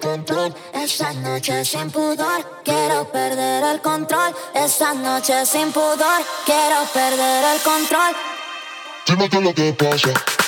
control. Esta noche sin pudor, quiero perder el control. Esta noche sin pudor, quiero perder el control. Dime qué lo que pasa.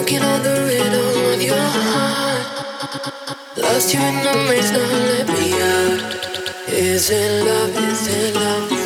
working on the rhythm of your heart. Lost you in the maze, now let me out. Is it love? Is it love?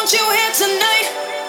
want you here tonight.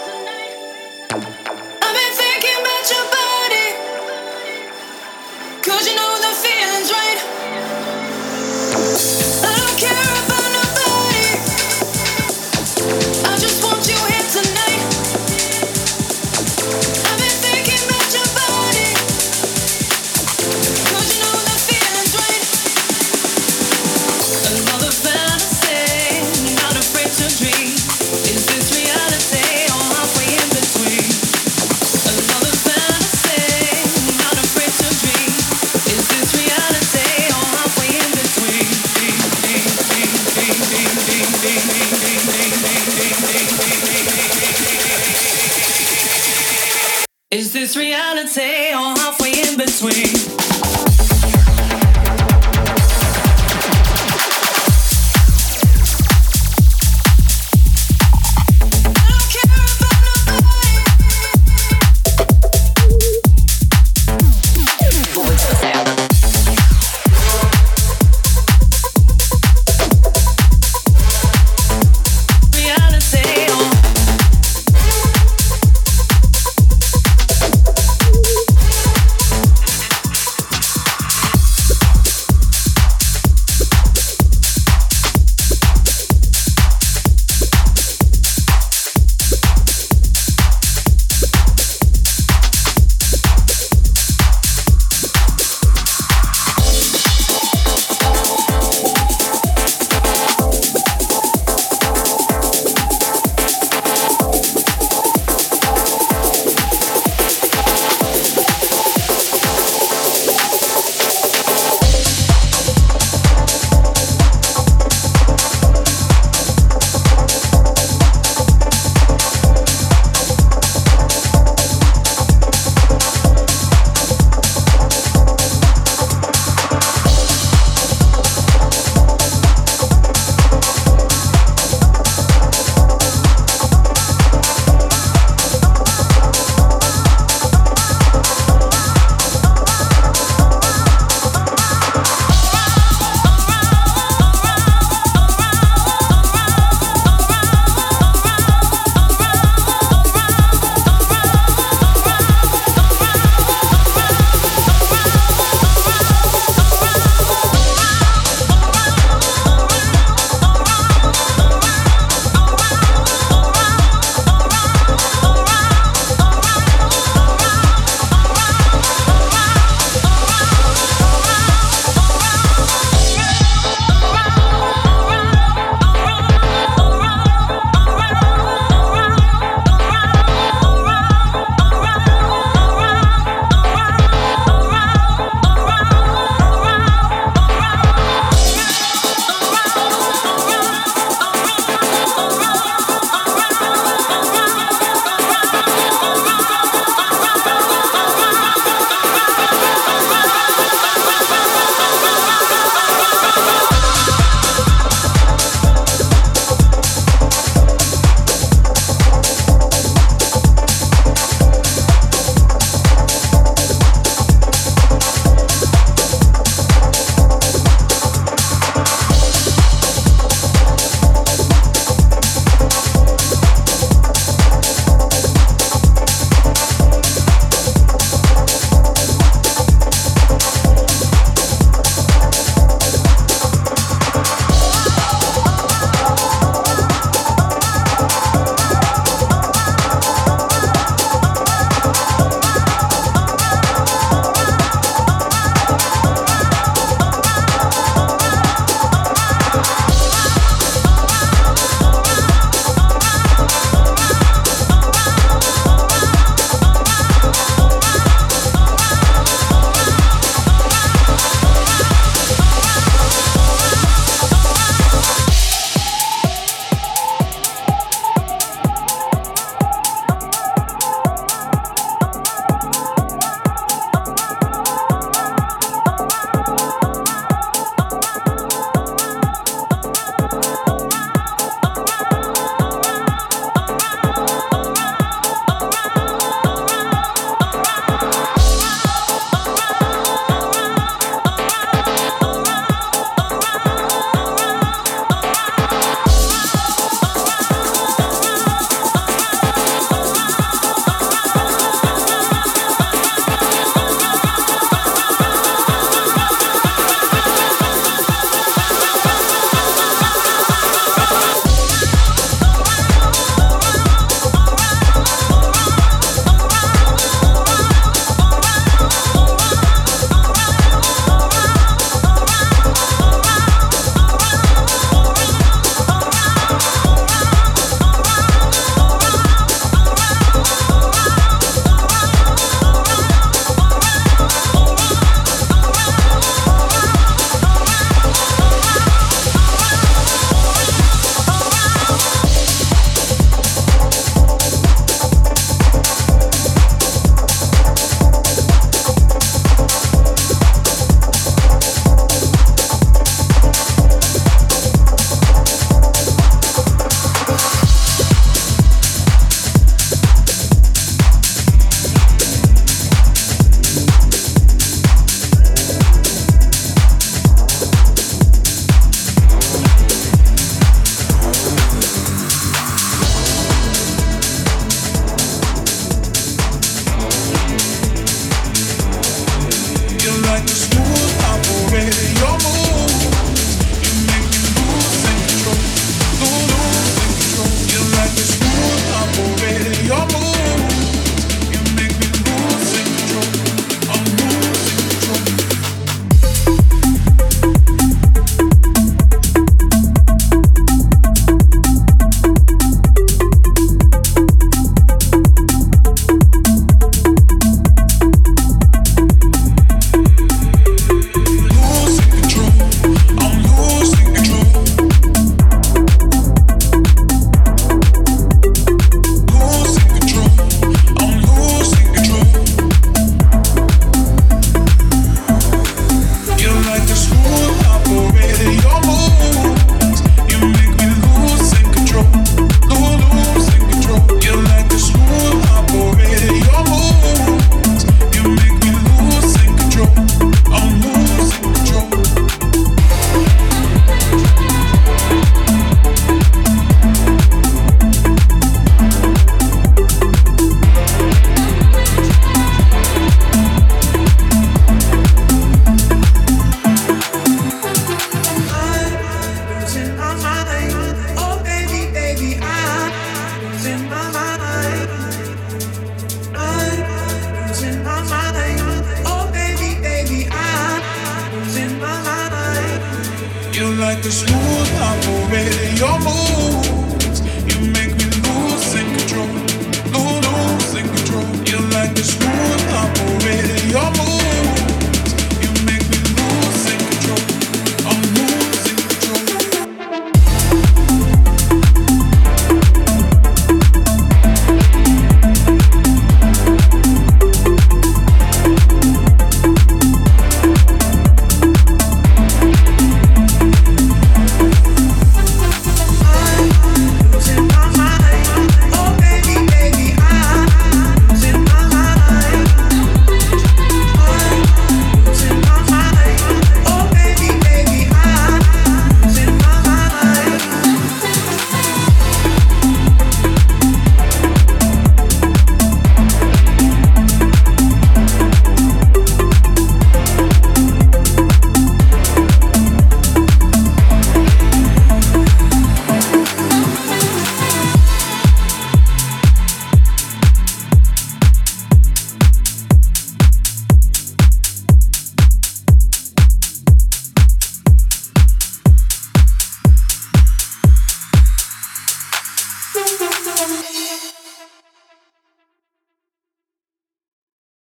it's reality or halfway in between.